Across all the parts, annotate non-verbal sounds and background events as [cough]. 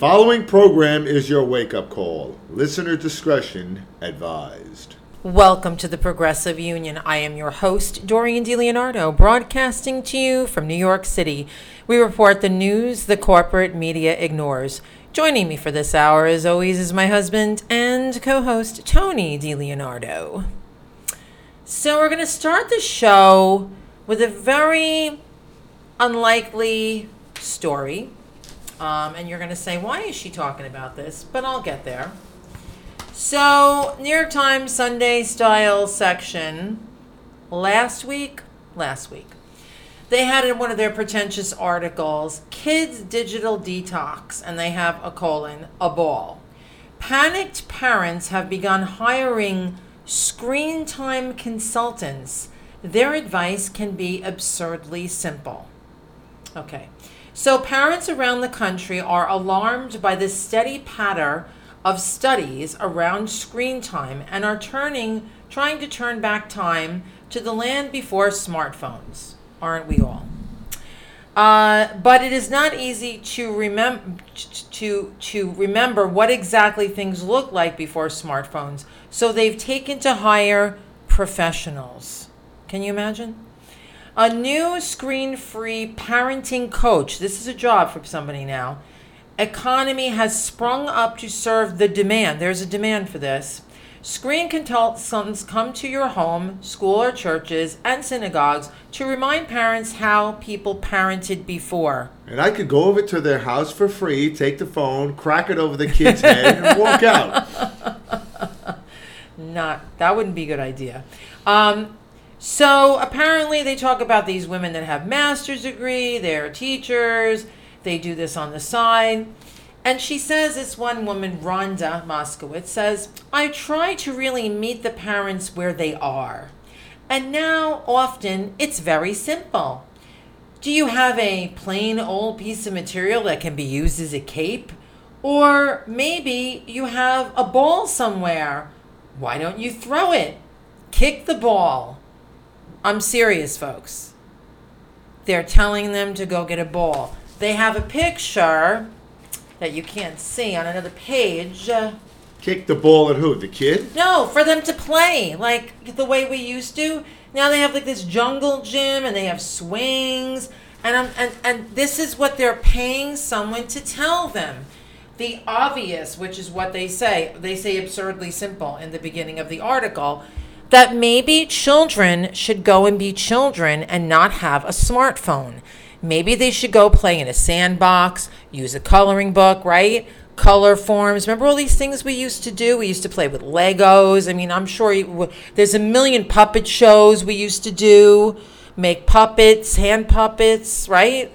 following program is your wake up call. Listener discretion advised. Welcome to the Progressive Union. I am your host, Doreen DiLeonardo, broadcasting to you from New York City. We report the news the corporate media ignores. Joining me for this hour, as always, is my husband and co host, Tony DiLeonardo. So, we're going to start the show with a very unlikely story. Um, and you're going to say, why is she talking about this? But I'll get there. So, New York Times Sunday style section last week, last week, they had in one of their pretentious articles kids digital detox, and they have a colon, a ball. Panicked parents have begun hiring screen time consultants. Their advice can be absurdly simple. Okay. So, parents around the country are alarmed by the steady patter of studies around screen time and are turning trying to turn back time to the land before smartphones aren't we all? Uh, but it is not easy to remember to to remember what exactly things looked like before smartphones. So they've taken to hire professionals. Can you imagine a new screen-free parenting coach this is a job for somebody now economy has sprung up to serve the demand. There's a demand for this. Screen consultants come to your home, school, or churches and synagogues to remind parents how people parented before. And I could go over to their house for free, take the phone, crack it over the kid's head, and [laughs] walk out. Not that wouldn't be a good idea. Um, so apparently, they talk about these women that have master's degree, they're teachers they do this on the side. And she says, this one woman, Rhonda Moskowitz, says, I try to really meet the parents where they are. And now, often, it's very simple. Do you have a plain old piece of material that can be used as a cape? Or maybe you have a ball somewhere. Why don't you throw it? Kick the ball. I'm serious, folks. They're telling them to go get a ball. They have a picture that you can't see on another page. Kick the ball at who? The kid? No, for them to play like the way we used to. Now they have like this jungle gym and they have swings and um, and and this is what they're paying someone to tell them. The obvious, which is what they say. They say absurdly simple in the beginning of the article that maybe children should go and be children and not have a smartphone. Maybe they should go play in a sandbox, use a coloring book, right? Color forms. Remember all these things we used to do? We used to play with Legos. I mean, I'm sure you, there's a million puppet shows we used to do, make puppets, hand puppets, right?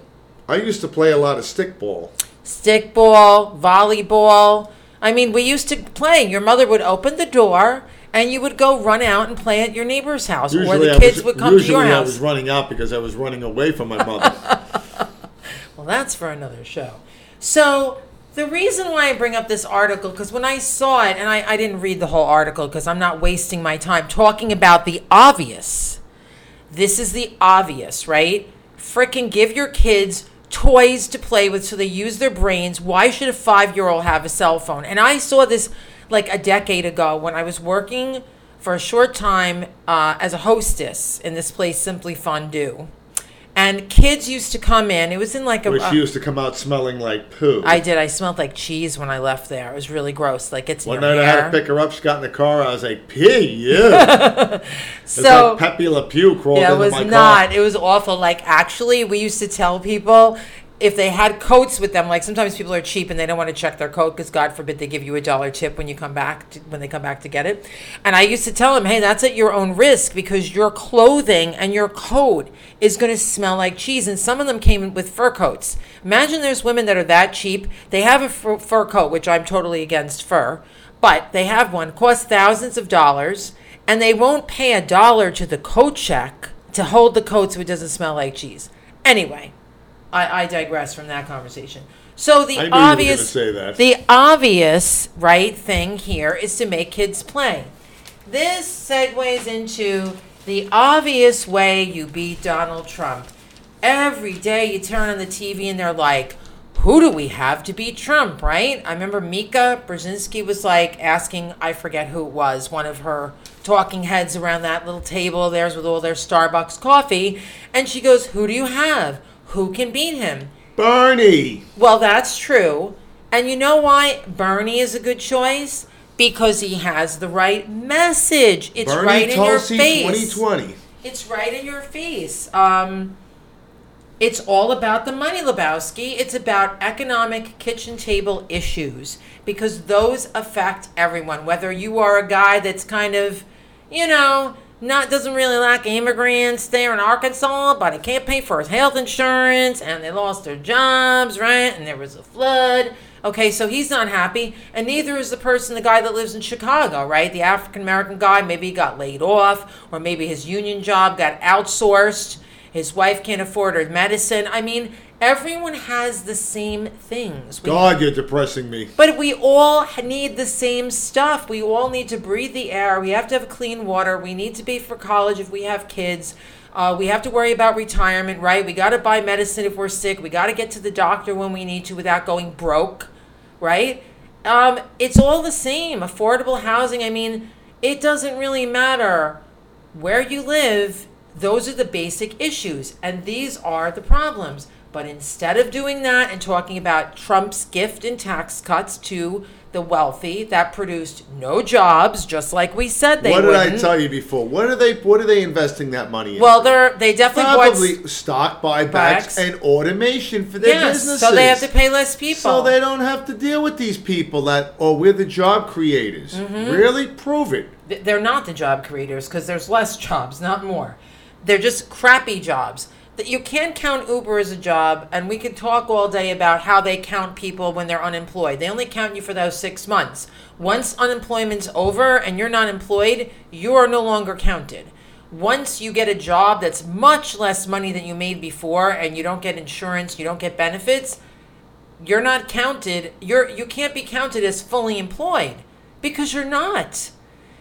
I used to play a lot of stickball. Stickball, volleyball. I mean, we used to play. Your mother would open the door and you would go run out and play at your neighbor's house, usually or the kids was, would come to your house. I was running out because I was running away from my mother. [laughs] well, that's for another show. So the reason why I bring up this article, because when I saw it, and I, I didn't read the whole article because I'm not wasting my time talking about the obvious. This is the obvious, right? Frickin' give your kids toys to play with so they use their brains. Why should a five year old have a cell phone? And I saw this like a decade ago when I was working for a short time uh, as a hostess in this place, Simply Fondue. And kids used to come in. It was in like a. Which used to come out smelling like poo. I did. I smelled like cheese when I left there. It was really gross. Like it's. One night. I had to pick her up. She got in the car. I was like, "Pee, [laughs] yeah." so like Pepe Le Pew crawled yeah, it was not. It was awful. Like actually, we used to tell people if they had coats with them, like sometimes people are cheap and they don't want to check their coat because God forbid they give you a dollar tip when you come back to, when they come back to get it. And I used to tell them, hey, that's at your own risk because your clothing and your coat is going to smell like cheese. And some of them came with fur coats. Imagine there's women that are that cheap. They have a fur, fur coat, which I'm totally against fur, but they have one costs thousands of dollars, and they won't pay a dollar to the coat check to hold the coat so it doesn't smell like cheese. Anyway, I, I digress from that conversation. So the obvious, the obvious right thing here is to make kids play. This segues into the obvious way you beat Donald Trump. Every day you turn on the TV and they're like, who do we have to beat Trump, right? I remember Mika Brzezinski was like asking, I forget who it was, one of her talking heads around that little table there's with all their Starbucks coffee. And she goes, Who do you have? Who can beat him? Bernie. Well, that's true. And you know why Bernie is a good choice? Because he has the right message. It's Bernie right in your face. 2020. It's right in your face. Um, it's all about the money, Lebowski. It's about economic kitchen table issues because those affect everyone. Whether you are a guy that's kind of, you know, not doesn't really like immigrants there in Arkansas, but he can't pay for his health insurance, and they lost their jobs, right? And there was a flood. Okay, so he's not happy, and neither is the person, the guy that lives in Chicago, right? The African American guy, maybe he got laid off, or maybe his union job got outsourced. His wife can't afford her medicine. I mean, everyone has the same things. We- God, you're depressing me. but we all need the same stuff. We all need to breathe the air. We have to have clean water. We need to pay for college if we have kids. Uh, we have to worry about retirement, right? We got to buy medicine if we're sick. We got to get to the doctor when we need to without going broke, right? Um, it's all the same. Affordable housing. I mean, it doesn't really matter where you live. Those are the basic issues, and these are the problems. But instead of doing that and talking about Trump's gift and tax cuts to the wealthy that produced no jobs, just like we said they what did wouldn't. I tell you before? What are they? What are they investing that money in? Well, they're they definitely probably bought. stock buybacks Backs. and automation for their Yes, businesses. so they have to pay less people. So they don't have to deal with these people that, or we're the job creators. Mm-hmm. Really, prove it. They're not the job creators because there's less jobs, not more. They're just crappy jobs. That you can't count Uber as a job, and we could talk all day about how they count people when they're unemployed. They only count you for those six months. Once unemployment's over and you're not employed, you are no longer counted. Once you get a job that's much less money than you made before, and you don't get insurance, you don't get benefits, you're not counted. You're you can't be counted as fully employed because you're not.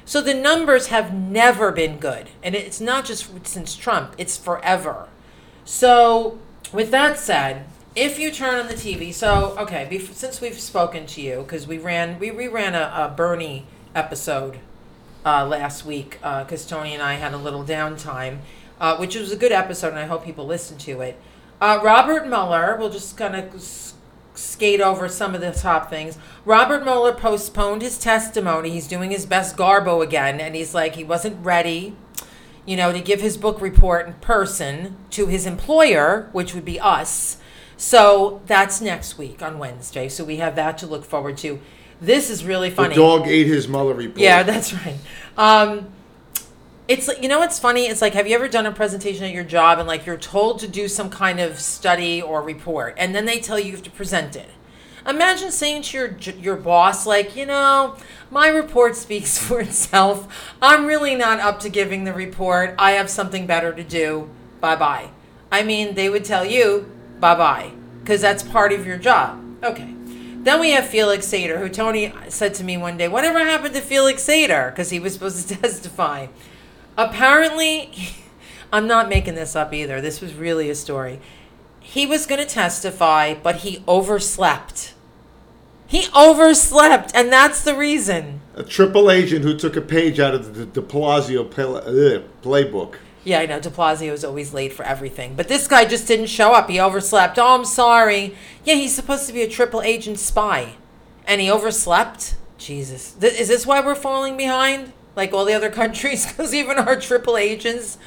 So the numbers have never been good, and it's not just since Trump; it's forever. So, with that said, if you turn on the TV, so okay, bef- since we've spoken to you, because we ran we reran a, a Bernie episode uh, last week, because Tony and I had a little downtime, uh, which was a good episode, and I hope people listen to it. Uh, Robert Mueller, we'll just kind of s- skate over some of the top things. Robert Mueller postponed his testimony. He's doing his best Garbo again, and he's like, he wasn't ready, you know, to give his book report in person to his employer, which would be us. So that's next week on Wednesday. So we have that to look forward to. This is really funny. The dog ate his Mueller report. Yeah, that's right. Um, it's like you know what's funny? It's like have you ever done a presentation at your job and like you're told to do some kind of study or report, and then they tell you you have to present it. Imagine saying to your your boss like, you know, my report speaks [laughs] for itself. I'm really not up to giving the report. I have something better to do. Bye bye. I mean, they would tell you bye bye because that's part of your job. Okay. Then we have Felix Sater, who Tony said to me one day, Whatever happened to Felix Sater? Because he was supposed to [laughs] testify. Apparently, [laughs] I'm not making this up either. This was really a story. He was going to testify, but he overslept. He overslept, and that's the reason. A triple agent who took a page out of the De Blasio uh, playbook. Yeah, I know. De Blasio is always late for everything. But this guy just didn't show up. He overslept. Oh, I'm sorry. Yeah, he's supposed to be a triple agent spy. And he overslept? Jesus. Th- is this why we're falling behind? Like all the other countries? [laughs] Because even our triple agents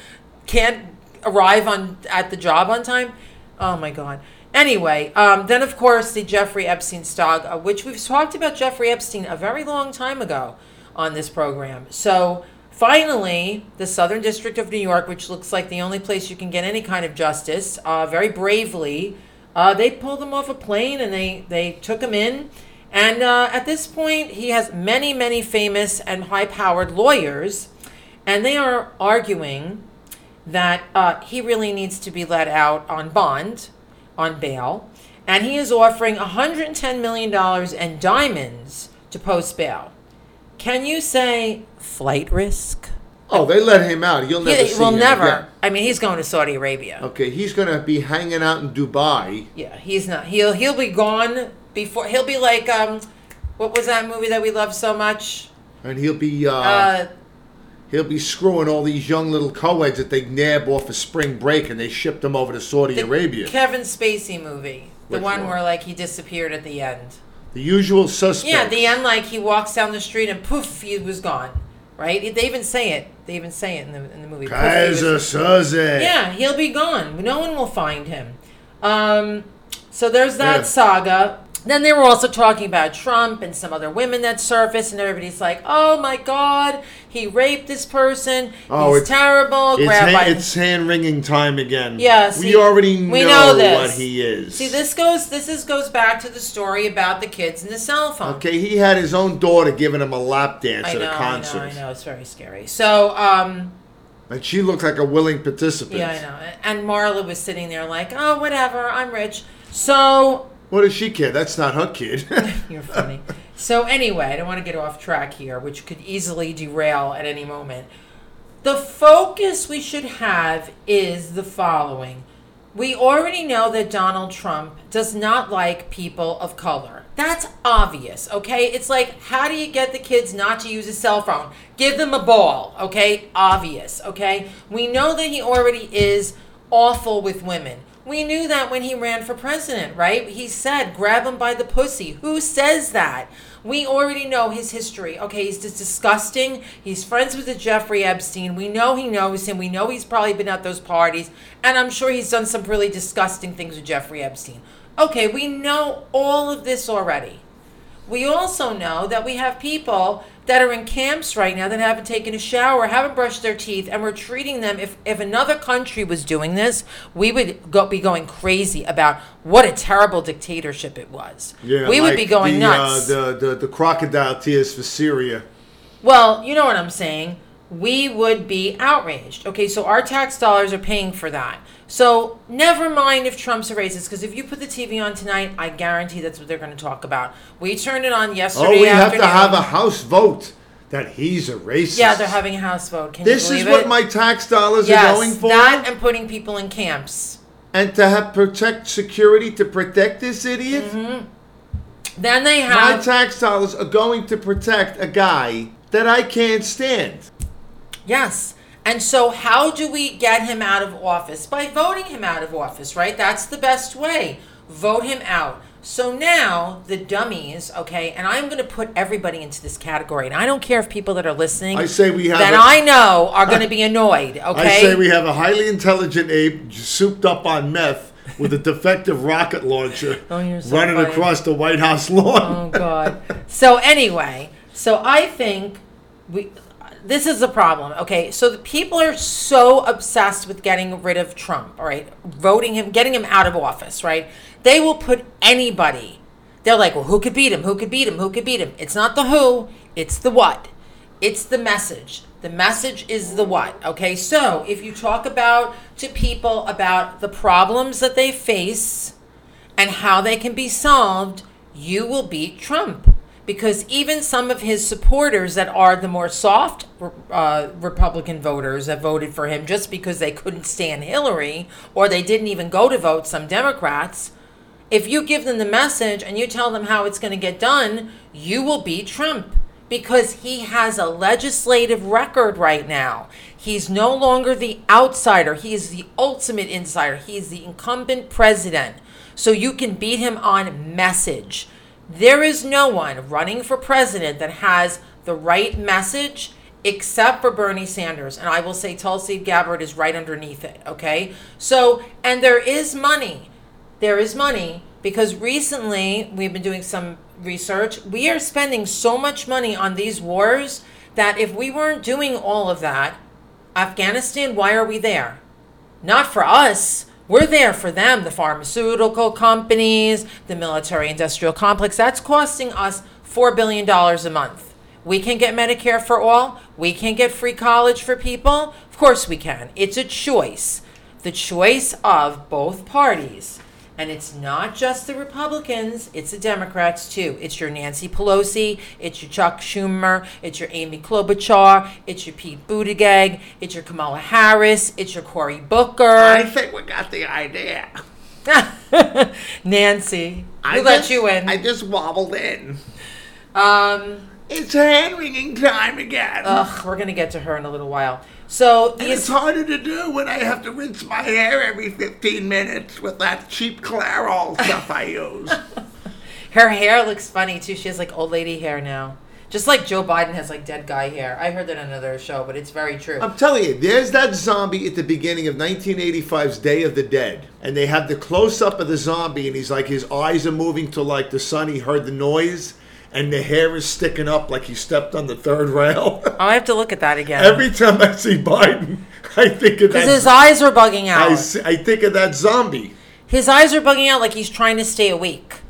can't arrive on at the job on time? Oh, my God. Anyway, um, then of course the Jeffrey Epstein stog, uh, which we've talked about Jeffrey Epstein a very long time ago on this program. So finally, the Southern District of New York, which looks like the only place you can get any kind of justice, uh, very bravely, uh, they pulled him off a plane and they they took him in. And uh, at this point, he has many, many famous and high-powered lawyers, and they are arguing that uh, he really needs to be let out on bond, on bail, and he is offering $110 million in diamonds to post bail. Can you say flight risk? Oh, they let him out. You'll never He see will him never. again. I mean, he's going to Saudi Arabia. Okay, he's gonna be hanging out in Dubai. Yeah, he's not. He'll he'll be gone before. He'll be like um, what was that movie that we love so much? And he'll be uh, Uh, he'll be screwing all these young little co-eds that they nab off of spring break and they shipped them over to Saudi the Arabia. Kevin Spacey movie, the Which one, one? where like he disappeared at the end. the usual suspects. Yeah, the end, like he walks down the street and poof, he was gone. Right? They even say it. They even say it in the in the movie. Poof, he was- Keyser Söze. Yeah, he'll be gone. No one will find him. Um, so there's that Yeah. saga. Then they were also talking about Trump and some other women that surfaced, and everybody's like, "Oh my God, he raped this person. Oh, He's it's- terrible." It's, Grab ha- by- it's hand wringing time again. Yeah, we already know, we know what he is. See, this goes. This is goes back to the story about the kids and the cell phone. Okay, he had his own daughter giving him a lap dance I at know, a I concert, know, I know. It's very scary. So, um, and she looked like a willing participant. yeah, I know. And Marla was sitting there like, "Oh, whatever. I'm rich." So What does she care? That's not her kid. [laughs] You're funny. [laughs] So anyway, I don't want to get off track here, which could easily derail at any moment. The focus we should have is the following. We already know that Donald Trump does not like people of color. That's obvious, okay? It's like, how do you get the kids not to use a cell phone? Give them a ball, okay? Obvious, okay? We know that he already is awful with women. We knew that when he ran for president, right? He said, grab him by the pussy. Who says that? We already know his history. Okay, he's just disgusting. He's friends with the Jeffrey Epstein. We know he knows him. We know he's probably been at those parties. And I'm sure he's done some really disgusting things with Jeffrey Epstein. Okay, we know all of this already. We also know that we have people that are in camps right now that haven't taken a shower, haven't brushed their teeth, and we're treating them. If, if another country was doing this, we would go, be going crazy about what a terrible dictatorship it was. yeah, we would like be going the, nuts. Uh, the, the the crocodile tears for Syria. Well, you know what I'm saying. We would be outraged. Okay, so our tax dollars are paying for that. So never mind if Trump's a racist, because if you put the TV on tonight, I guarantee that's what they're going to talk about. We turned it on yesterday. Oh, we have to have a House vote that he's a racist. Yeah, they're having a House vote. Can This is what it? my tax dollars yes, are going for, that and putting people in camps. and to have protect security to protect this idiot. Mm-hmm. Then they have My tax dollars are going to protect a guy that I can't stand. Yes. And so, how do we get him out of office? By voting him out of office, right? That's the best way. Vote him out. So now, the dummies, okay, and I'm going to put everybody into this category. And I don't care if people that are listening I say we have that a- I know are going [laughs] to be annoyed, okay? I say we have a highly intelligent ape souped up on meth with a defective rocket launcher [laughs] Oh, so running funny. across the White House lawn. Oh God. So anyway, so I think we this is the problem. Okay, so the people are so obsessed with getting rid of Trump, all right? Voting him, getting him out of office, right? They will put anybody. They're like, well, who could beat him? Who could beat him? Who could beat him? It's not the who, it's the what. It's the message. The message is the what. Okay, so if you talk about to people about the problems that they face, and how they can be solved, you will beat Trump. Because even some of his supporters that are the more soft uh, Republican voters that voted for him just because they couldn't stand Hillary or they didn't even go to vote, some Democrats, if you give them the message and you tell them how it's going to get done, you will beat Trump because he has a legislative record right now. He's no longer the outsider, he is the ultimate insider. He is the incumbent president. So you can beat him on message. There is no one running for president that has the right message except for Bernie Sanders. And I will say Tulsi Gabbard is right underneath it, okay? So, and there is money there is money because recently we've been doing some research. We are spending so much money on these wars that if we weren't doing all of that, Afghanistan, why are we there? Not for us. We're there for them, the pharmaceutical companies, the military industrial complex. That's costing us $4 billion a month. We can get Medicare for all. We can get free college for people. Of course we can. It's a choice. The choice of both parties. And it's not just the Republicans, it's the Democrats too. It's your Nancy Pelosi, it's your Chuck Schumer, it's your Amy Klobuchar, it's your Pete Buttigieg, it's your Kamala Harris, it's your Cory Booker. I think we got the idea. [laughs] Nancy, I who let you in? I just wobbled in. um, It's hand wringing time again. ugh, we're gonna get to her in a little while. So and the it's harder to do when I have to rinse my hair every 15 minutes with that cheap Clairol stuff I use. [laughs] her hair looks funny too. She has like old lady hair now, just like Joe Biden has like dead guy hair. I heard that on another show, but it's very true. I'm telling you, there's that zombie at the beginning of 1985's Day of the Dead. And they have the close up of the zombie, and he's like, his eyes are moving to like the sun. He heard the noise, and the hair is sticking up like he stepped on the third rail. [laughs] I have to look at that again. Every time I see Biden, I think of that. Because his eyes are bugging out. I, see- I think of that zombie. His eyes are bugging out like he's trying to stay awake.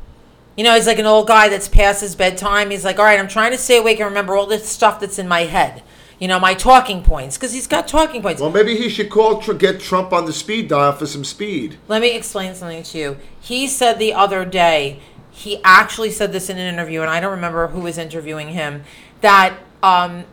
You know, he's like an old guy that's past his bedtime. He's like, all right, I'm trying to stay awake and remember all this stuff that's in my head. You know, my talking points. Because he's got talking points. Well, maybe he should call Tr- get Trump on the speed dial for some speed. Let me explain something to you. He said the other day, he actually said this in an interview, and I don't remember who was interviewing him, that um,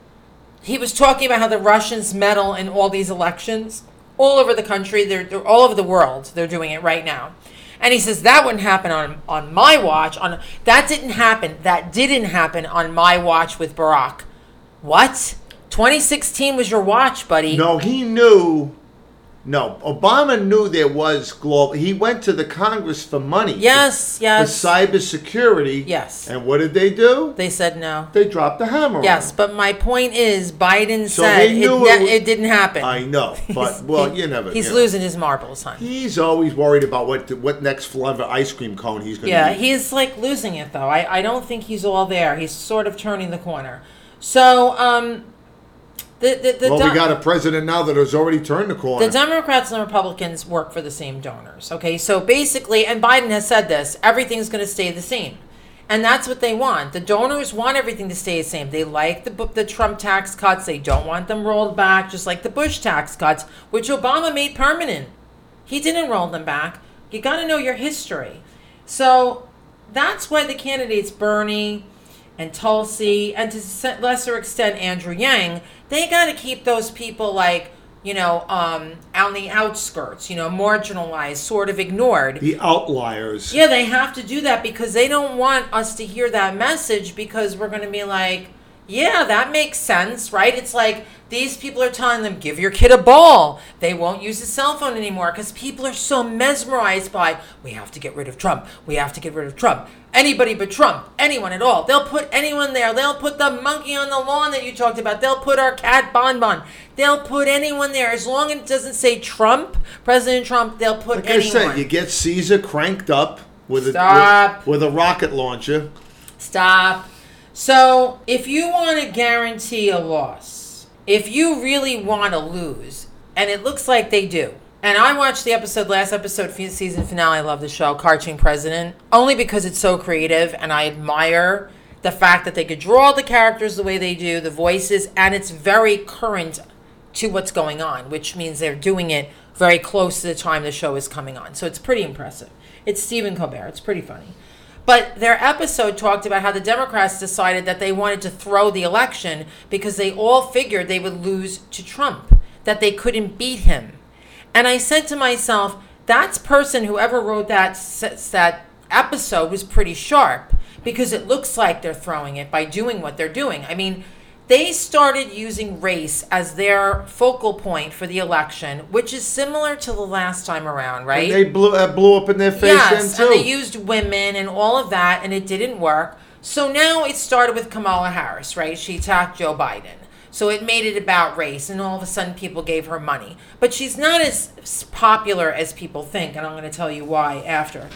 he was talking about how the Russians meddle in all these elections all over the country. They're, they're all over the world. They're doing it right now. And he says that wouldn't happen on on my watch. On that didn't happen. That didn't happen on my watch with Barack. What? 2016 was your watch, buddy. No, he knew. No, Obama knew there was global. He went to the Congress for money. Yes, For yes. For cybersecurity. Yes. And what did they do? They said no. They dropped the hammer. Yes, but my point is, Biden So said it, it was- it didn't happen. I know, [laughs] but well, you never. He's you know. losing his marbles, hon. He's always worried about what what next flavor ice cream cone he's going to Yeah, eat. he's like losing it though. I, I don't think he's all there. He's sort of turning the corner. So, um, the the the, well, we got a president now that has already turned the corner. the Democrats and the Republicans work for the same donors. Okay, so basically, and Biden has said this: everything's going to stay the same. And that's what they want. The donors want everything to stay the same. They like the the Trump tax cuts. They don't want them rolled back, just like the Bush tax cuts, which Obama made permanent. He didn't roll them back. You got to know your history. So that's why the candidates Bernie and Tulsi, and to a lesser extent Andrew Yang, they got to keep those people like you know um, on the outskirts, you know, marginalized, sort of ignored. the outliers. Yeah, they have to do that because they don't want us to hear that message because we're going to be like, yeah, that makes sense, right? It's like these people are telling them, give your kid a ball. They won't use a cell phone anymore because people are so mesmerized by, we have to get rid of Trump. We have to get rid of Trump. Anybody but Trump. Anyone at all. They'll put anyone there. They'll put the monkey on the lawn that you talked about. They'll put our cat Bonbon. They'll put anyone there. As long as it doesn't say Trump, President Trump, they'll put Like I anyone. said, you get Caesar cranked up with a with, with a rocket launcher. Stop. So, if you want to guarantee a loss, if you really want to lose, and it looks like they do, and I watched the episode, last episode, season finale, I love the show, Cartoon President, only because it's so creative and I admire the fact that they could draw the characters the way they do, the voices, and it's very current to what's going on, which means they're doing it very close to the time the show is coming on. So it's pretty impressive. It's Stephen Colbert. It's pretty funny. But their episode talked about how the Democrats decided that they wanted to throw the election because they all figured they would lose to Trump, that they couldn't beat him. And I said to myself, that person, whoever wrote that that episode, was pretty sharp because it looks like they're throwing it by doing what they're doing. I mean, they started using race as their focal point for the election, which is similar to the last time around, right? And they blew uh, blew up in their face yes, then and they used women and all of that, and it didn't work. So now it started with Kamala Harris, right? She attacked Joe Biden. So it made it about race, and all of a sudden people gave her money. But she's not as popular as people think, and I'm going to tell you why after.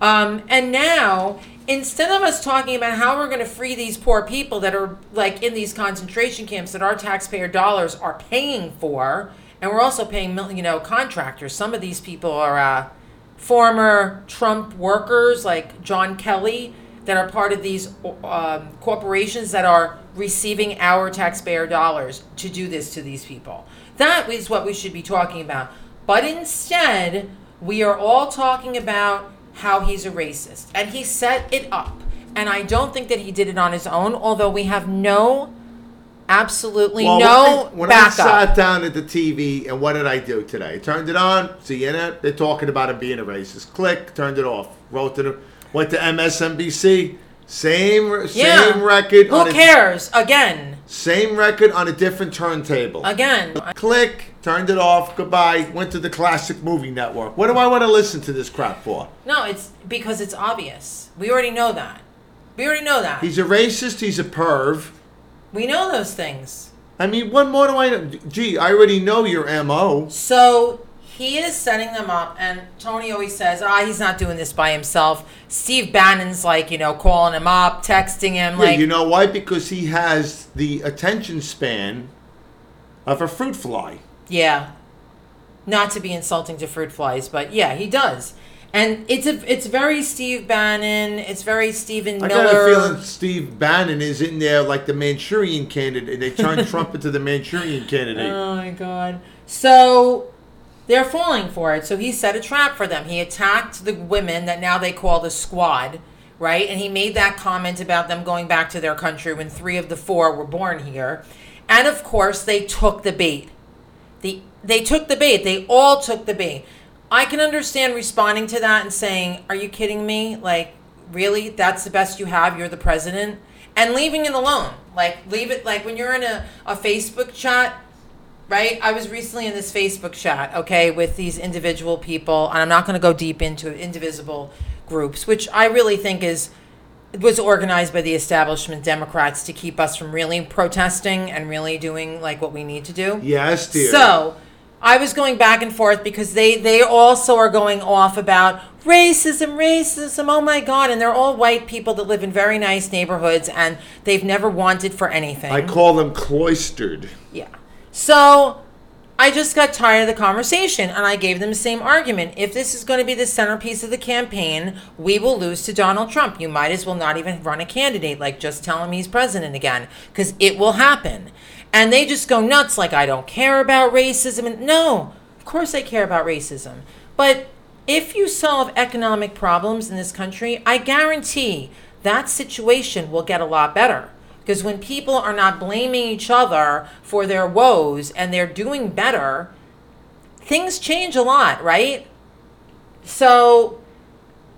Um, and now, instead of us talking about how we're going to free these poor people that are like in these concentration camps that our taxpayer dollars are paying for, and we're also paying, you know, contractors. Some of these people are uh, former Trump workers, like John Kelly, that are part of these um, corporations that are receiving our taxpayer dollars to do this to these people. That is what we should be talking about. But instead, we are all talking about how he's a racist. And he set it up. And I don't think that he did it on his own, although we have no, absolutely Well, no when, I, when I sat down at the TV, and what did I do today? I turned it on, CNN, they're talking about him being a racist. Click, turned it off. Wrote to them, went to MSNBC, same same Yeah. record. Who on a- cares? Again, same record on a different turntable. again. Click, turned it off. Goodbye. Went to the Classic Movie Network. What do I want to listen to this crap for? No, it's because it's obvious. We already know that. We already know that. He's a racist. He's a perv. we know those things. I mean, what more do I know? Gee, I already know your MO. So he is setting them up, and Tony always says, "Ah, he's not doing this by himself." Steve Bannon's like, you know, calling him up, texting him, Yeah, like, you know why? Because he has the attention span of a fruit fly. Yeah. Not to be insulting to fruit flies, but yeah, he does. And it's a, it's very Steve Bannon. It's very Stephen Miller. I got a feeling Steve Bannon is in there like the Manchurian candidate. They turned [laughs] Trump into the Manchurian candidate. Oh my god. So they're falling for it. So he set a trap for them. He attacked the women that now they call the squad, right? And he made that comment about them going back to their country when three of the four were born here. And of course, they took the bait. The they took the bait. They all took the bait. I can understand responding to that and saying, "Are you kidding me? Like, really? That's the best you have? You're the president?" And leaving it alone. Like, leave it like when you're in a, a Facebook chat, right? I was recently in this Facebook chat, okay, with these individual people, and I'm not going to go deep into it, indivisible groups, which I really think is was organized by the establishment Democrats to keep us from really protesting and really doing like what we need to do. Yes, dear. So I was going back and forth because they they also are going off about racism, racism. Oh my god! And they're all white people that live in very nice neighborhoods and they've never wanted for anything. I call them cloistered. Yeah. So I just got tired of the conversation and I gave them the same argument. If this is going to be the centerpiece of the campaign, we will lose to Donald Trump. You might as well not even run a candidate, like just tell him he's president again, because it will happen. And they just go nuts, like, I don't care about racism. No, of course I care about racism. But if you solve economic problems in this country, I guarantee that situation will get a lot better. Because when people are not blaming each other for their woes and they're doing better, things change a lot, right? So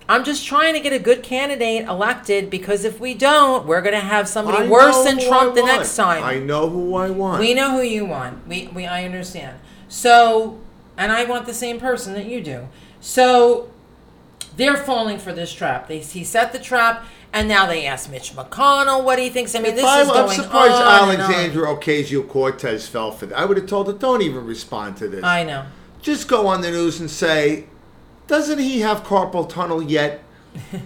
I'm just trying to get a good candidate elected because if we don't, we're going to have somebody I worse than Trump the next time. I know who I want. We know who you want. We, we I understand. So, and I want the same person that you do. So, they're falling for this trap. They he set the trap, and now they ask Mitch McConnell what he thinks. I mean, this I, is I'm going surprised on. Alexandria Ocasio Cortez fell for that. I would have told her, don't even respond to this. I know. Just go on the news and say, doesn't he have carpal tunnel yet? [laughs]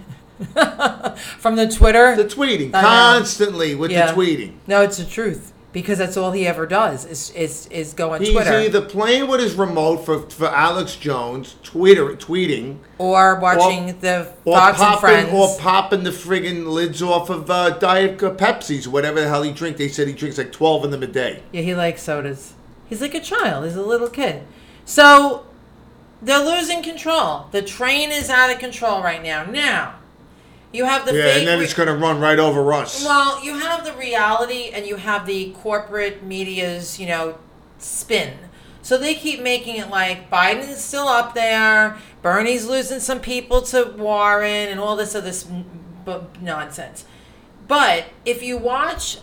From the Twitter. The tweeting, I know. constantly with Yeah. the tweeting. no, it's the truth because that's all he ever does is is is go on He's Twitter either playing with his remote for, for Alex Jones, Twitter, tweeting, or watching the or Fox and popping, Friends. or popping the friggin' lids off of uh, Diet Pepsis, whatever the hell he drinks. They said he drinks like 12 of them a day. Yeah, he likes sodas. He's like a child. He's a little kid. So they're losing control. The train is out of control right now. Now you have the Yeah, fake. and then re- it's going to run right over us. well, you have the reality, and you have the corporate media's, you know, spin. So they keep making it like Biden's still up there, Bernie's losing some people to Warren, and all this other nonsense. But if you watch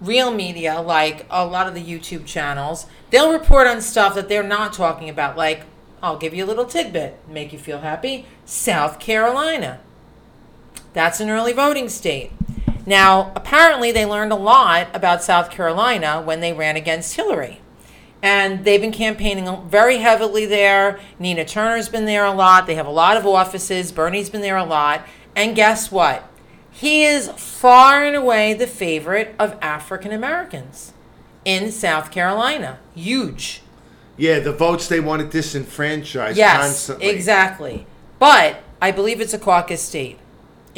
real media, like a lot of the YouTube channels, they'll report on stuff that they're not talking about. Like, I'll give you a little tidbit, make you feel happy. South Carolina. That's an early voting state. Now, apparently, they learned a lot about South Carolina when they ran against Hillary. And they've been campaigning very heavily there. Nina Turner's been there a lot. They have a lot of offices. Bernie's been there a lot. And guess what? He is far and away the favorite of African Americans in South Carolina. Huge. yeah, the votes they want to disenfranchise Yes, constantly. exactly. But I believe it's a caucus state,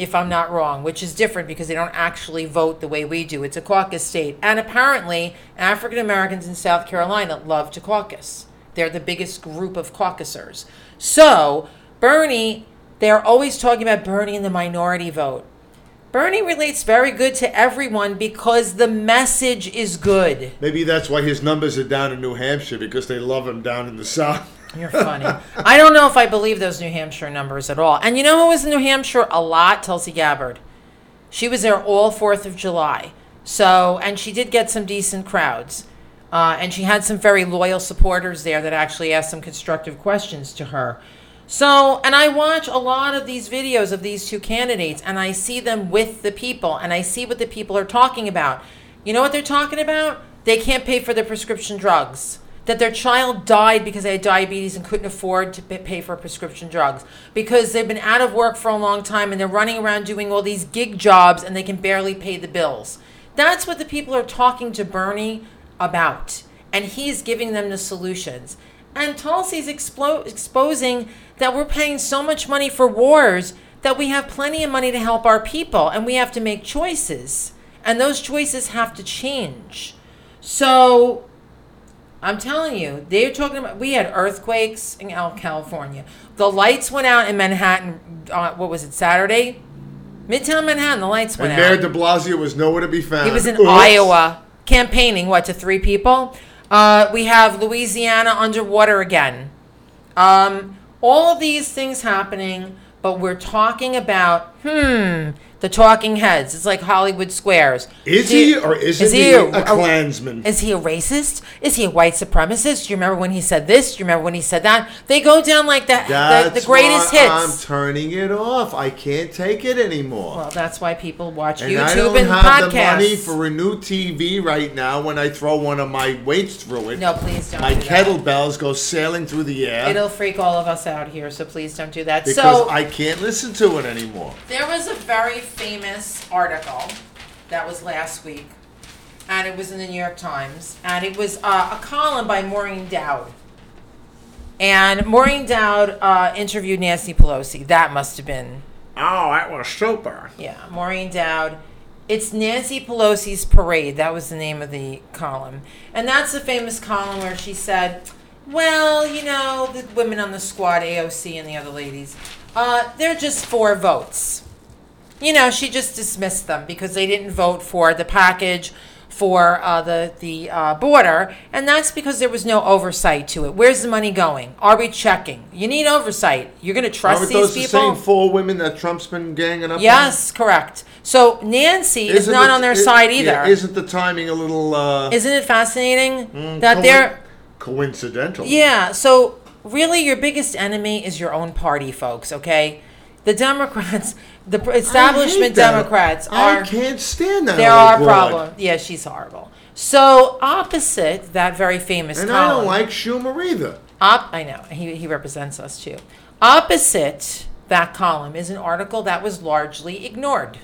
if I'm not wrong, which is different because they don't actually vote the way we do. It's a caucus state. And apparently, African Americans in South Carolina love to caucus. They're the biggest group of caucusers. So, Bernie they're always talking about Bernie and the minority vote. Bernie relates very good to everyone because the message is good. Maybe that's why his numbers are down in New Hampshire because they love him down in the South. You're funny. I don't know if I believe those New Hampshire numbers at all. And you know who was in New Hampshire a lot? Tulsi Gabbard. She was there all 4th of July. So, and she did get some decent crowds. Uh, and she had some very loyal supporters there that actually asked some constructive questions to her. So, and I watch a lot of these videos of these two candidates and I see them with the people and I see what the people are talking about. You know what they're talking about? They can't pay for their prescription drugs. That their child died because they had diabetes and couldn't afford to pay for prescription drugs. Because they've been out of work for a long time and they're running around doing all these gig jobs and they can barely pay the bills. That's what the people are talking to Bernie about. And he's giving them the solutions. And Tulsi's explo- exposing that we're paying so much money for wars that we have plenty of money to help our people and we have to make choices. And those choices have to change. So I'm telling you, they're talking about. We had earthquakes in California. The lights went out in Manhattan. Uh, what was it? Saturday. Midtown Manhattan. The lights went And Mayor out. De Blasio was nowhere to be found. He was in Oops. Iowa campaigning. What to three people? Uh, we have Louisiana underwater again. Um, all of these things happening, but we're talking about hmm the talking heads. It's like Hollywood squares. Is Do he or isn't is he, he a, a- Klansman? Is he a racist? Is he a white supremacist? Do you remember when he said this? Do you remember when he said that? They go down like that. The, That's the greatest why I'm hits. turning it off. I can't take it anymore. well, that's why people watch and YouTube I don't and have the money for a new TV right now when I throw one of my weights through it. no, please don't. my do kettlebells go sailing through the air It'll freak all of us out here, so please don't do that. because so I can't listen to it anymore. there was a very famous article that was last week, and it was in the New York Times, and it was uh, a column by Maureen Dowd. And Maureen Dowd uh, interviewed Nancy Pelosi. That must have been Oh, that was super. Yeah, Maureen Dowd. It's Nancy Pelosi's Parade. That was the name of the column. And that's the famous column where she said, well, you know, the women on the squad, AOC and the other ladies, uh, they're just four votes. You know, she just dismissed them because they didn't vote for the package for uh, the the uh, border, and that's because there was no oversight to it. Where's the money going? Are we checking? You need oversight. You're going to trust Aren't these those the same four women that Trump's been ganging up on? Yes, correct. So Nancy is Isn't not it- on their it- side yeah, either. isn't the timing a little uh, Isn't it fascinating mm, that they're coincidental? yeah? So really, your biggest enemy is your own party, folks. Okay, the Democrats, the pr- I hate establishment that. Democrats I are can't stand that. there are problems. Yeah, she's horrible. So opposite that very famous And column. I don't like Schumer either. Op, I know he, he represents us too. Opposite that column is an article that was largely ignored.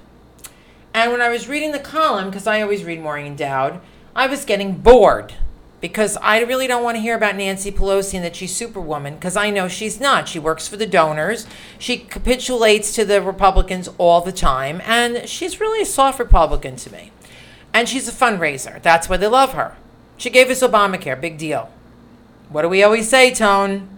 And when I was reading the column, because I always read Maureen Dowd, I was getting bored because I really don't want to hear about Nancy Pelosi and that she's superwoman because I know she's not. She works for the donors. She capitulates to the Republicans all the time, and she's really a soft Republican to me. And she's a fundraiser. That's why they love her. She gave us Obamacare, big deal. What do we always say, Tone?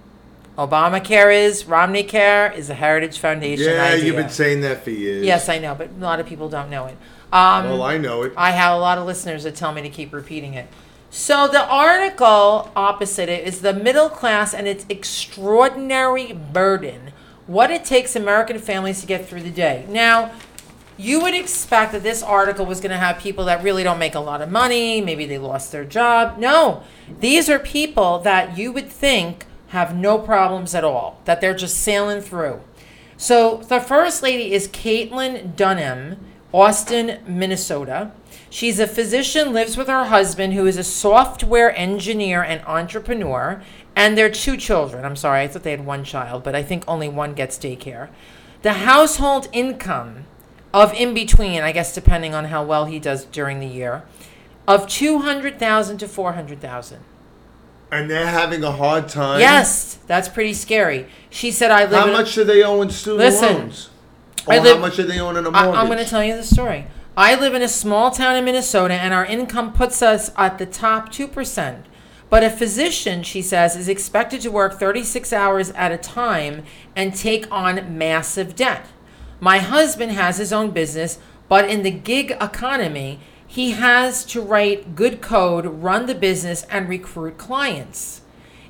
Obamacare is, Romney Care is a Heritage Foundation Yeah, idea. you've been saying that for years. Yes, I know, but a lot of people don't know it. Um, Well, I know it. I have a lot of listeners that tell me to keep repeating it. So the article opposite it is the middle class and its extraordinary burden. What it takes American families to get through the day. Now, you would expect that this article was going to have people that really don't make a lot of money, maybe they lost their job. No, these are people that you would think have no problems at all, that they're just sailing through. So the first lady is Caitlin Dunham, Austin, Minnesota. She's a physician, lives with her husband, who is a software engineer and entrepreneur, and their two children. I'm sorry, I thought they had one child, but I think only one gets daycare. The household income of in between, I guess depending on how well he does during the year, of 200,000 to 400,000. And they're having a hard time. Yes, that's pretty scary. She said I live How in a- much do they owe in student Listen, loans? Or I how much do they own in a I, mortgage? I'm going to tell you the story. I live in a small town in Minnesota, and our income puts us at the top 2%. But a physician, she says, is expected to work 36 hours at a time and take on massive debt. My husband has his own business, but in the gig economy, he has to write good code, run the business, and recruit clients.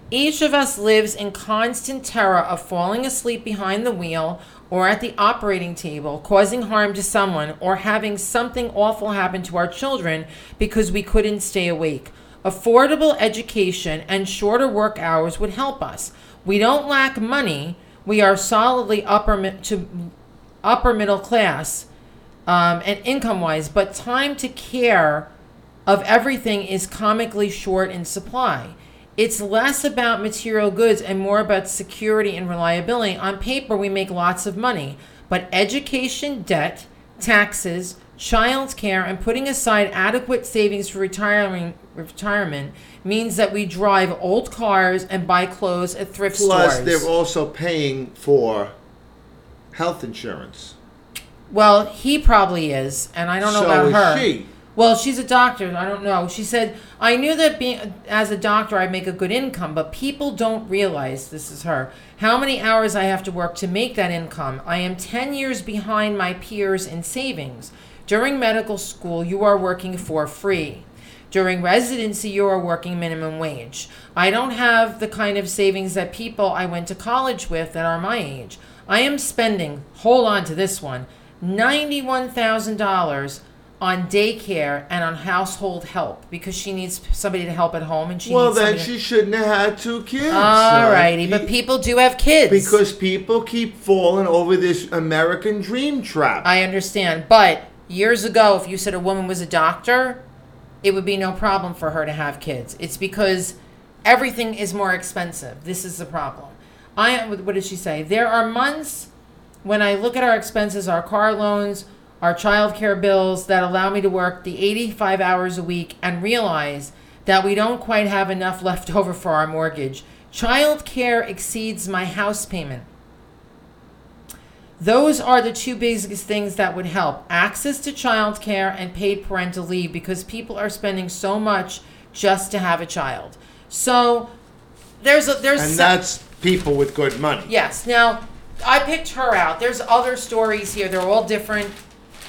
Each of us lives in constant terror of falling asleep behind the wheel or at the operating table, causing harm to someone, or having something awful happen to our children because we couldn't stay awake. Affordable education and shorter work hours would help us. We don't lack money. We are solidly upper mi- to upper middle class um, and income wise, but time to care of everything is comically short in supply. It's less about material goods and more about security and reliability. On paper, we make lots of money, but education, debt, taxes, child care, and putting aside adequate savings for retiring, retirement means that we drive old cars and buy clothes at thrift stores. Plus, stores. they're also paying for health insurance. well, he probably is, and I don't know So about is her. she. Well, she's a doctor. I don't know. She said, I knew that being as a doctor, I make a good income, but people don't realize this is her how many hours I have to work to make that income. I am 10 years behind my peers in savings. During medical school, you are working for free. During residency, you are working minimum wage. I don't have the kind of savings that people I went to college with that are my age. I am spending, hold on to this one, $91,000 on daycare and on household help because she needs somebody to help at home and she Well, needs then somebody she shouldn't have had two kids. All righty, but people do have kids. because people keep falling over this American dream trap. I understand. But years ago, if you said a woman was a doctor, it would be no problem for her to have kids. It's because everything is more expensive. This is the problem. I what did she say? There are months when I look at our expenses, our car loans, our childcare bills that allow me to work the 85 hours a week and realize that we don't quite have enough [laughs] left over for our mortgage. Childcare exceeds my house payment. Those are the two biggest things that would help access to childcare and paid parental leave because people are spending so much just to have a child. So there's a there's and that's people with good money. Yes. Now, I picked her out. There's other stories here. They're all different.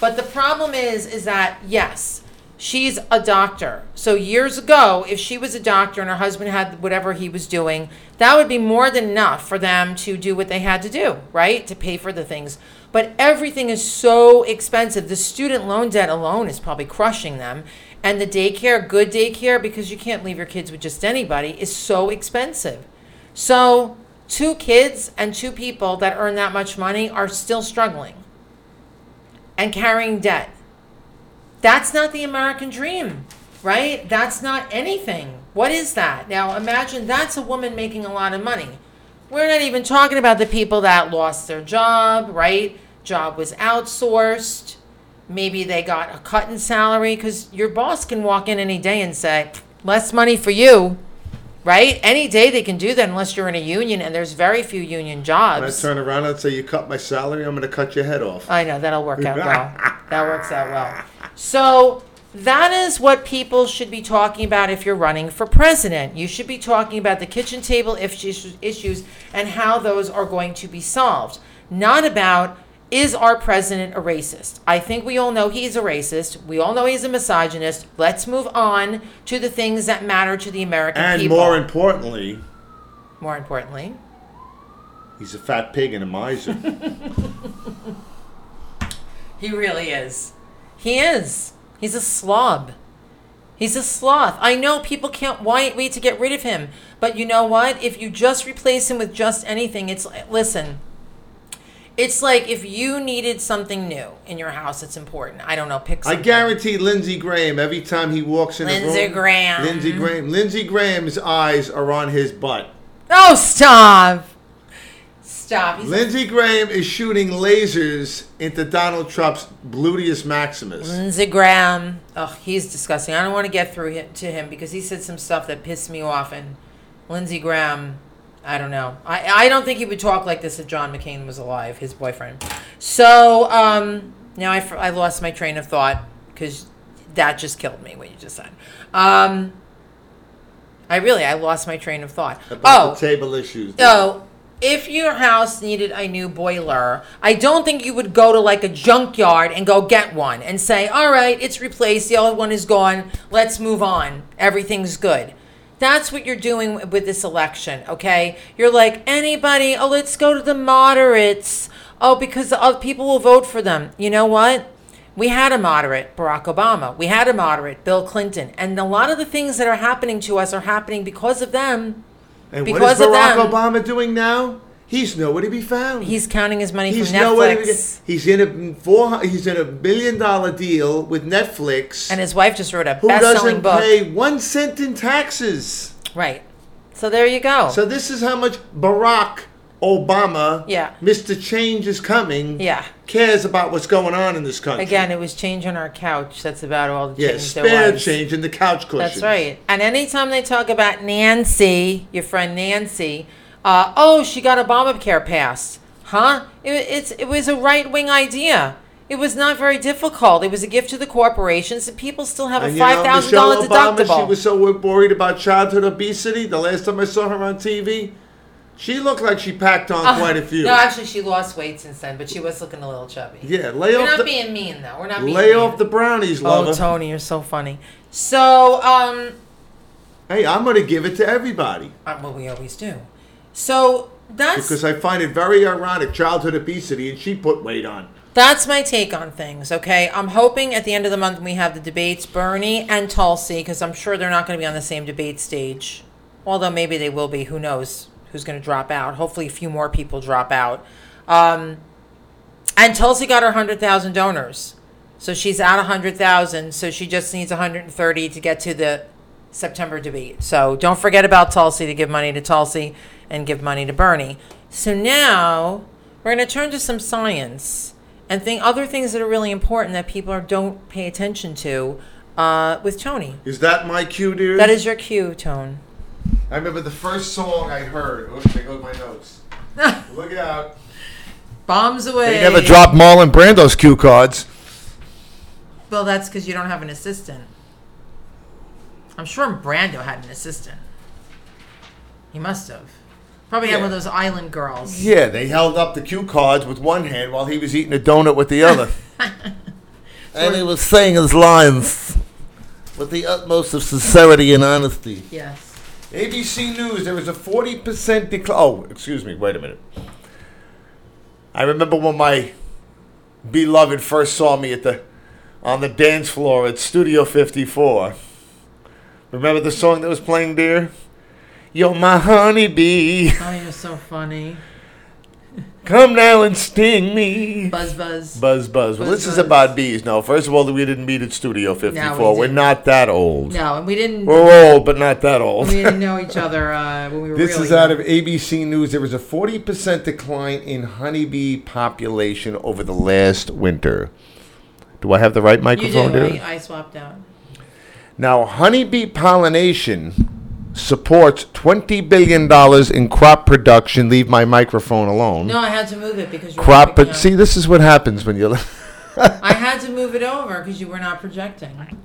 But the problem is is that yes, she's a doctor. So years ago, if she was a doctor and her husband had whatever he was doing, that would be more than enough for them to do what they had to do, right? To pay for the things. But everything is so expensive. The student loan debt alone is probably crushing them. And the daycare, good daycare, because you can't leave your kids with just anybody, is so expensive. So, two kids and two people that earn that much money are still struggling and carrying debt. That's not the American dream, right? That's not anything. What is that? Now, imagine that's a woman making a lot of money. We're not even talking about the people that lost their job, right? Job was outsourced. Maybe they got a cut in salary because your boss can walk in any day and say, less money for you right? Any day they can do that unless you're in a union, and there's very few union And I jobs. turn around and say, "You cut my salary, I'm going to cut your head off." I know that'll work out well. [laughs] That works out well. So that is what people should be talking about if you're running for president. You should be talking about the kitchen table issues issues and how those are going to be solved, not about is our president a racist? I think we all know he's a racist. We all know he's a misogynist. Let's move on to the things that matter to the American And people. And more importantly, more importantly, he's a fat pig and a miser. [laughs] He really is. He is. He's a slob. He's a sloth. I know people can't wait, wait to get rid of him. But you know what? If you just replace him with just anything, it's listen. It's like if you needed something new in your house, it's important. I don't know, pick I something. guarantee Lindsey Graham every time he walks in Lindsey room. Graham. Lindsey Graham. Lindsey Graham's eyes are on his butt. Oh, stop. Stop. He's Lindsey Graham is shooting lasers into Donald Trump's gluteus maximus. Lindsey Graham. Oh, he's disgusting. I don't want to get through him, to him because he said some stuff that pissed me off. And Lindsey Graham, I don't know. I, I don't think he would talk like this if John McCain was alive, his boyfriend. So um, now I lost my train of thought because that just killed me, what you just said. Um, I really, I lost my train of thought. About oh, the table issues. so if your house needed a new boiler, I don't think you would go to like a junkyard and go get one and say, all right, it's replaced, the old one is gone, let's move on, everything's good. That's what you're doing with this election, okay? You're like, anybody, oh, let's go to the moderates. Oh, because the other people will vote for them. You know what? We had a moderate, Barack Obama. We had a moderate, Bill Clinton. And a lot of the things that are happening to us are happening because of them. and because what is of Barack Obama doing now? He's nowhere to be found. He's counting his money He's from to be. Netflix. He's in a four. He's in a billion dollar deal with Netflix. And his wife just wrote a who doesn't book. pay one cent in taxes. Right. So there you go. So this is how much Barack Obama, Yeah. Mr. Change is coming, yeah. cares about what's going on in this country. Again, it was change on our couch. That's about all the yeah, change spare there was. change in the couch cushions. That's right. And anytime they talk about Nancy, your friend Nancy, uh, oh, she got Obamacare passed, huh? It, it's it was a right wing idea. It was not very difficult. It was a gift to the corporations, and people still have And a you know, five thousand dollar Michelle Obama, deductible. She was so worried about childhood obesity. The last time I saw her on TV, she looked like she packed on quite a few. Uh, No, actually, she lost weight since then, but she was looking a little chubby. yeah, lay We're off not the being mean though. We're not being lay mean. off the brownies, Oh. Tony, you're so funny. So, um, hey, I'm gonna give it to everybody uh, well, we always do. So that's because I find it very ironic childhood obesity, and she put weight on. that's my take on things. Okay, I'm hoping at the end of the month we have the debates, Bernie and Tulsi, because I'm sure they're not going to be on the same debate stage. Although maybe they will be. Who knows who's going to drop out? Hopefully, a few more people drop out. Um, and Tulsi got her hundred thousand donors, so she's at hundred thousand. So she just needs 130 to get to the September debate. So don't forget about Tulsi to give money to Tulsi and give money to Bernie. So now we're going to turn to some science and think other things that are really important that people are, don't pay attention to uh, with Tony. Is that my cue, dear? That is your cue, Tone. I remember the first song I heard. Look, there goes my notes. [laughs] Look out. Bombs away. They never dropped Marlon Brando's cue cards. Well, that's because you don't have an assistant. I'm sure Brando had an assistant. He must have. Probably had one of those island girls. Yeah, they held up the cue cards with one hand while he was eating a donut with the other. [laughs] and he was saying his lines with the utmost of sincerity and honesty. Yes. ABC News, there was a 40% decline. Oh, excuse me, wait a minute. I remember when my beloved first saw me at the on the dance floor at Studio 54. Remember the song that was playing there? You're my honeybee. Oh, you're so funny. Come now and sting me. Buzz, buzz. Buzz, buzz. Well, Buzz, this is buzz. about bees. No, first of all, we didn't meet at Studio 54. we We're didn't. not that old. No, and we didn't. We're old, but not that old. we didn't know each other uh, when we were. This really is out of ABC News. There was a 40% decline in honeybee population over the last winter. Do I have the right You microphone do. there? I, I swapped out. Now, honeybee pollination supports $20 billion in crop production. Leave my microphone alone. No, I had to move it because you crop, but see, this is what happens when you. [laughs] I had to move it over because you were not projecting.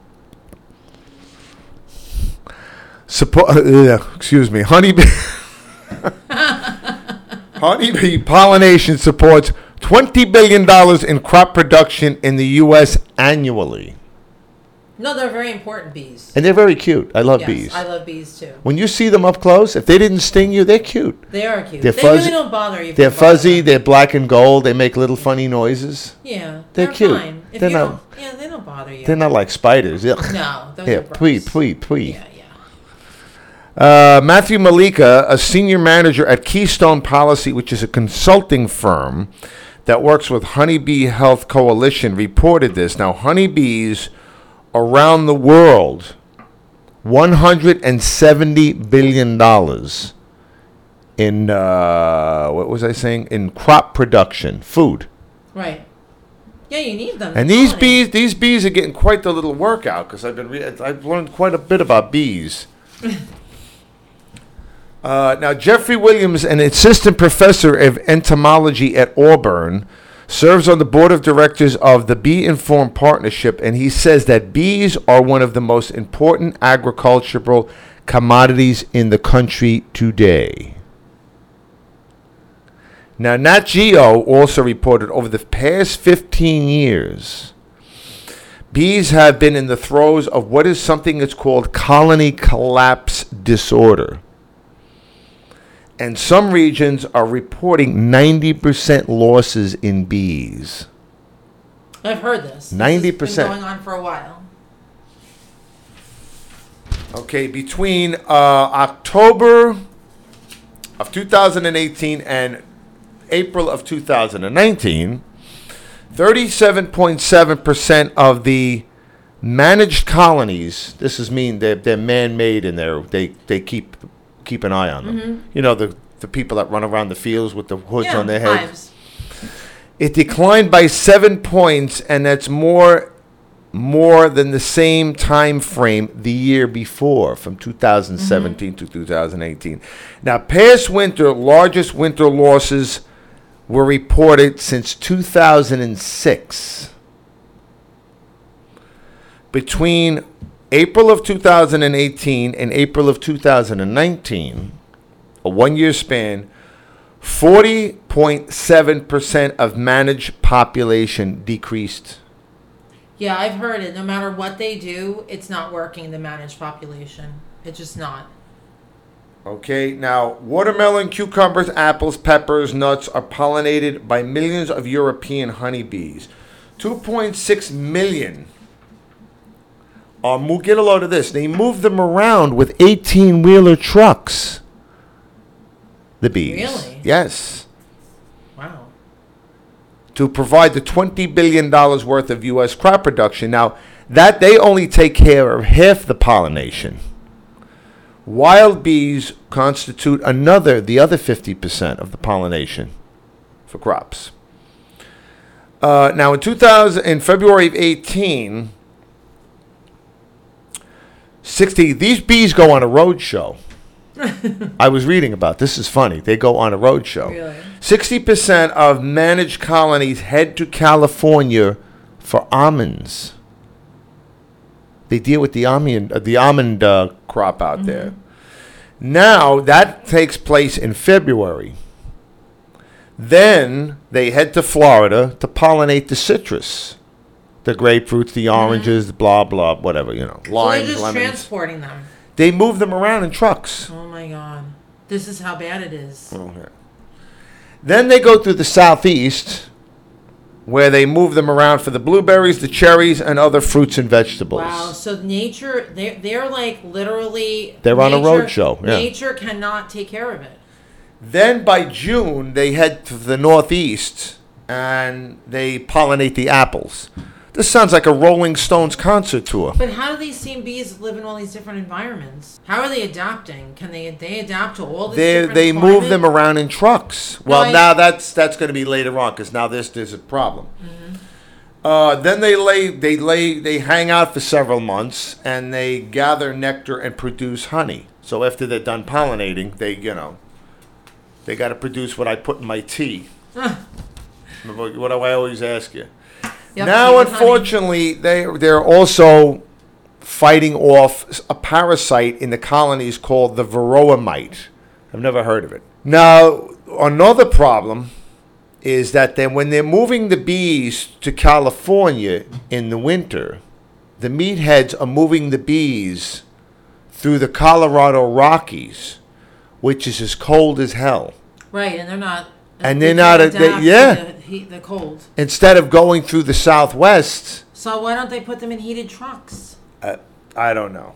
Support, uh, excuse me, honeybee. [laughs] honeybee pollination supports $20 billion in crop production in the U.S. annually. No, they're very important bees. And they're very cute. I love yes, bees. I love bees too. when you see them up close, if they didn't sting you, they're cute. They are cute. They're they fuzzy- really don't bother you. They're fuzzy, them. they're black and gold, they make little funny noises. Yeah, they're they're, cute. Fine. If They're not- don't, yeah, they don't bother you. They're not like spiders. Ugh. no, those [laughs] Here, are pwee, pwee, pwee. Yeah, yeah. Uh, Matthew Mulica, a senior manager at Keystone Policy, which is a consulting firm that works with Honeybee Health Coalition, reported this. Now, honeybees around the world, $170 billion in, uh, what was I saying? In crop production, food. Right. Yeah, you need them. And these bees, these bees are getting quite the little workout because I've been, re- I've learned quite a bit about bees. [laughs] uh, now, Geoffrey Williams, an assistant professor of entomology at Auburn, serves on the board of directors of the Bee Informed Partnership, and he says that bees are one of the most important agricultural commodities in the country today. Now, Nat Geo also reported over the past 15 years, bees have been in the throes of what is something that's called colony collapse disorder. And some regions are reporting 90% losses in bees. I've heard this. 90%. been going on for a while. Okay, between uh, October of 2018 and April of 2019, 37.7% of the managed colonies, this is mean they're, they're man-made and they're, they, they keep, keep an eye on them. Mm-hmm. You know, the, the people that run around the fields with the hoods yeah, on their heads. hives. It declined by seven points, and that's more more than the same time frame the year before, from 2017 mm-hmm. to 2018. Now, past winter, largest winter losses were reported since 2006. Between April of 2018 and April of 2019, a one-year span, 40.7% of managed population decreased. Yeah, I've heard it. No matter what they do, it's not working. The managed population, it's just not. Okay, now watermelon, cucumbers, apples, peppers, nuts are pollinated by millions of European honeybees. 2.6 million are mo- get a load of this. They move them around with 18 wheeler trucks. The bees. Really? Yes. Wow. to provide the $20 billion worth of U.S. crop production. Now, that they only take care of half the pollination. Wild bees constitute another, the other 50% of the pollination for crops. Uh, now, in 2000, in February of 18, 60, these bees go on a road show. [laughs] I was reading about this is funny. They go on a road show. Really? 60% of managed colonies head to California for almonds. They deal with the almond, uh, the almond uh, crop out there. Now that takes place in February. Then they head to Florida to pollinate the citrus, the grapefruits, the oranges, blah blah, whatever you know, So they're limes, just lemons. transporting them. they move them around in trucks. Oh my god. This is how bad it is. Okay. Then they go through the southeast, where they move them around for the blueberries, the cherries, and other fruits and vegetables. Wow. So nature, they're they're like literally. They're on a nature- road show, yeah. Nature cannot take care of it. Then by June, they head to the northeast and they pollinate the apples. This sounds like a Rolling Stones concert tour. But how do these same bees live in all these different environments? How are they adapting? Can they they adapt to all these? They different they move them around in trucks. Well, I- now that's that's going to be later on because now this there's a problem. Uh, then they lay they lay they hang out for several months and they gather nectar and produce honey. So after they're done pollinating, they you know they got to produce what I put in my tea. [laughs] What do I always ask you. Now, tea with honey. unfortunately, they they're also fighting off a parasite in the colonies called the varroa mite. I've never heard of it. Now, another problem is that then when they're moving the bees to California in the winter, the meatheads are moving the bees through the Colorado Rockies, which is as cold as hell. Right, and they're not. And they they're not a- they- yeah. The, heat, the cold. Instead of going through the Southwest, So why don't they put them in heated trucks? Uh, I don't know.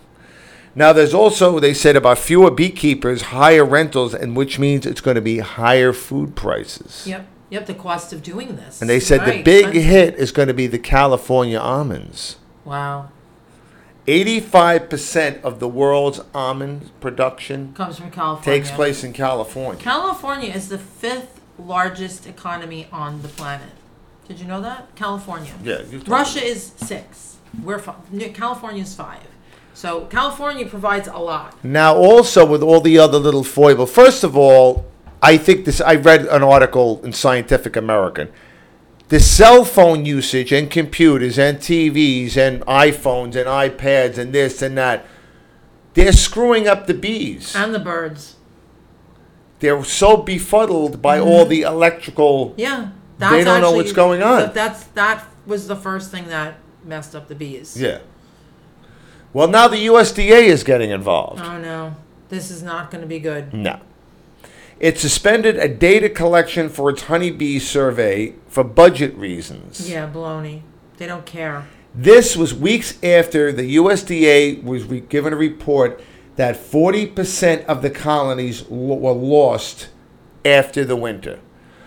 Now, there's also, they said about fewer beekeepers, higher rentals, and which means it's going to be higher food prices. Yep. Yep. The cost of doing this. And they said the Very big expensive. hit is going to be the California almonds. Wow. 85% of the world's almond production Comes from California. takes place in California. California is the fifth largest economy on the planet. Did you know that? California. Yeah, you told Russia is six. We're five. California is five. So California provides a lot. Now, also with all the other little foible, first of all, I think this. I read an article in Scientific American. The cell phone usage and computers and TVs and iPhones and iPads and this and that. they're screwing up the bees. And the birds. They're so befuddled by all mm-hmm. the electrical. Yeah. They don't know what's going on. that- That's, that was the first thing that messed up the bees. Yeah. Well, now the USDA is getting involved. Oh no, this is not going to be good. No. It suspended a data collection for its honeybee survey for budget reasons. Yeah, baloney. They don't care. This was weeks after the USDA was re- given a report that 40% of the colonies lo- were lost after the winter.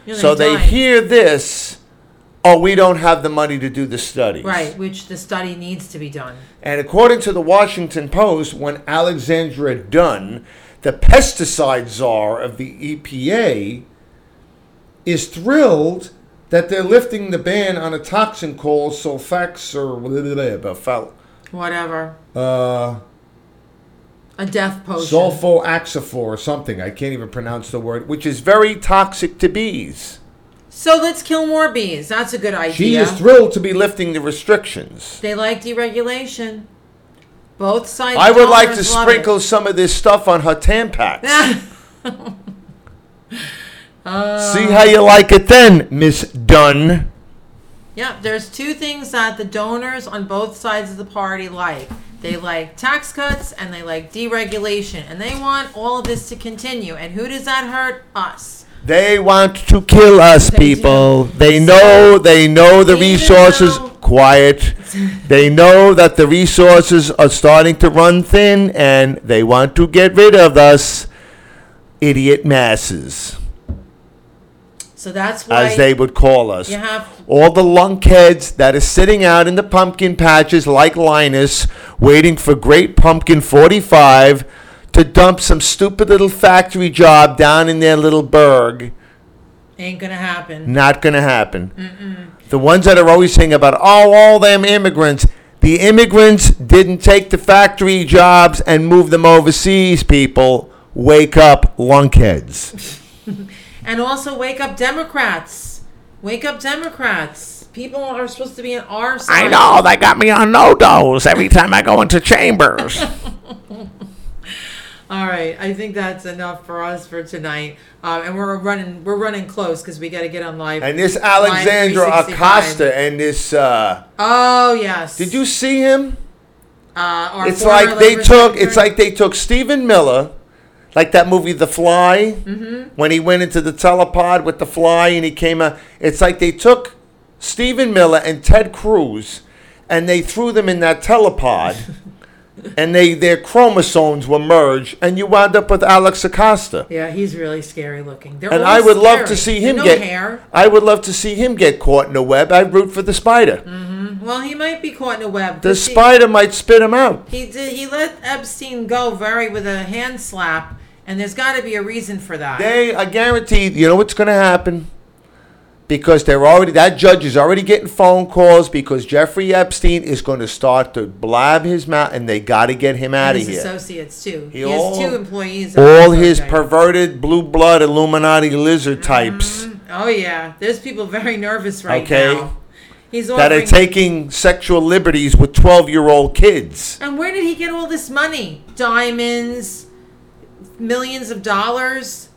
Yeah, so they hear this, oh, we don't have the money to do the studies. Right, which the study needs to be done. And according to the Washington Post, when Alexandra Dunn, the pesticide czar of the EPA, is thrilled that they're lifting the ban on a toxin called sulfax or blah, Whatever. uh, A death potion. sulfoaxifor or something. I can't even pronounce the word, which is very toxic to bees. So let's kill more bees. That's a good idea. She is thrilled to be lifting the restrictions. they like deregulation. Both sides. I would like to sprinkle some of this stuff on her Tampax. it. [laughs] Uh. See how you like it then, Miss Dunn. Yep, there's two things that the donors on both sides of the party like. They like tax cuts and they like deregulation, and they want all of this to continue. And who does that hurt? Us. They want to kill us, They people. do. They know, they know the Even resources. though- Quiet. They know that the resources are starting to run thin, and they want to get rid of us, idiot masses, So that's why as they would call us. you have all the lunkheads that are sitting out in the pumpkin patches like Linus, waiting for Great Pumpkin 45 to dump some stupid little factory job down in their little burg. ain't gonna happen. Not to happen. The ones that are always saying about, oh, all them immigrants. The immigrants didn't take the factory jobs and move them overseas, people. Wake up, lunkheads. [laughs] And also wake up Democrats. Wake up Democrats. People are supposed to be on our side. I know, they got me on NoDoz every time I go into chambers. [laughs] All right, I think that's enough for us for tonight. Um, and we're running we're running close because we got to get on live. And this Alexandra Acosta and this, uh, Oh yes. did you see him? Uh, It's like they took, it's like they took Stephen Miller, like that movie The Fly, Mm-hmm. when he went into the telepod with the fly and he came out. It's like they took Stephen Miller and Ted Cruz and they threw them in that telepod [laughs] and they their chromosomes were merged and you wound up with Alex Acosta. Yeah, he's really scary looking. They're And I would love to see him no get. hair. I would love to see him get caught in a web. I'd root for the spider. Well, he might be caught in a web. The 'cause he- spider might spit him out. He did. He let Epstein go very with a hand slap, and there's got to be a reason for that. They, I guarantee, you know what's going to happen? Because they're already, that judge is already getting phone calls because Jeffrey Epstein is going to start to blab his mouth and they got to get him out of his here. associates too. He, He has all- two employees. All his perverted blue blood Illuminati lizard mm-hmm. types Oh yeah, there's people very nervous right Okay. now. He's that are taking sexual liberties with 12 year old kids. and where did he get all this money? Diamonds, millions of dollars.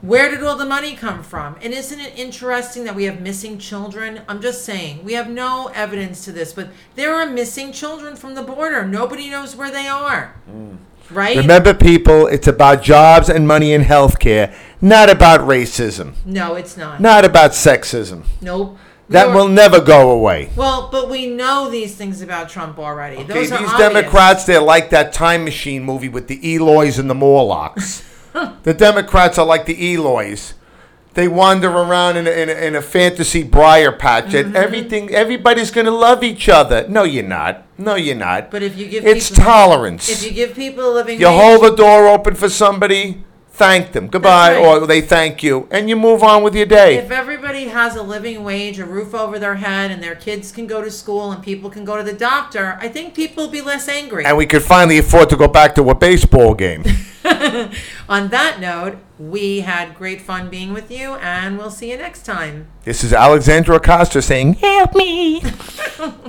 Where did all the money come from? And isn't it interesting that we have missing children? I'm just saying, we have no evidence to this, but there are missing children from the border. Nobody knows where they are. Mm. Right? Remember, people, it's about jobs and money in healthcare, not about racism, no, it's not. not about sexism. Nope. That will never go away. Well, but we know these things about Trump already. Okay, Those these. Democrats, they're like that time machine movie with the Eloys and the Morlocks. [laughs] the Democrats are like the Eloys. They wander around in a, in a, in a fantasy briar patch, Mm-hmm. and everything. Everybody's going to love each other. No, you're not. No, you're not. But if you give it's people, tolerance. if you give people a living You wage, hold the door open for somebody, thank them, goodbye, That's right. or they thank you, and you move on with your day. if everybody has a living wage, a roof over their head, and their kids can go to school and people can go to the doctor, I think people will be less angry. and we could finally afford to go back to a baseball game. [laughs] On that note, we had great fun being with you, and we'll see you next time. this is Alexandra Acosta saying, Help me. [laughs]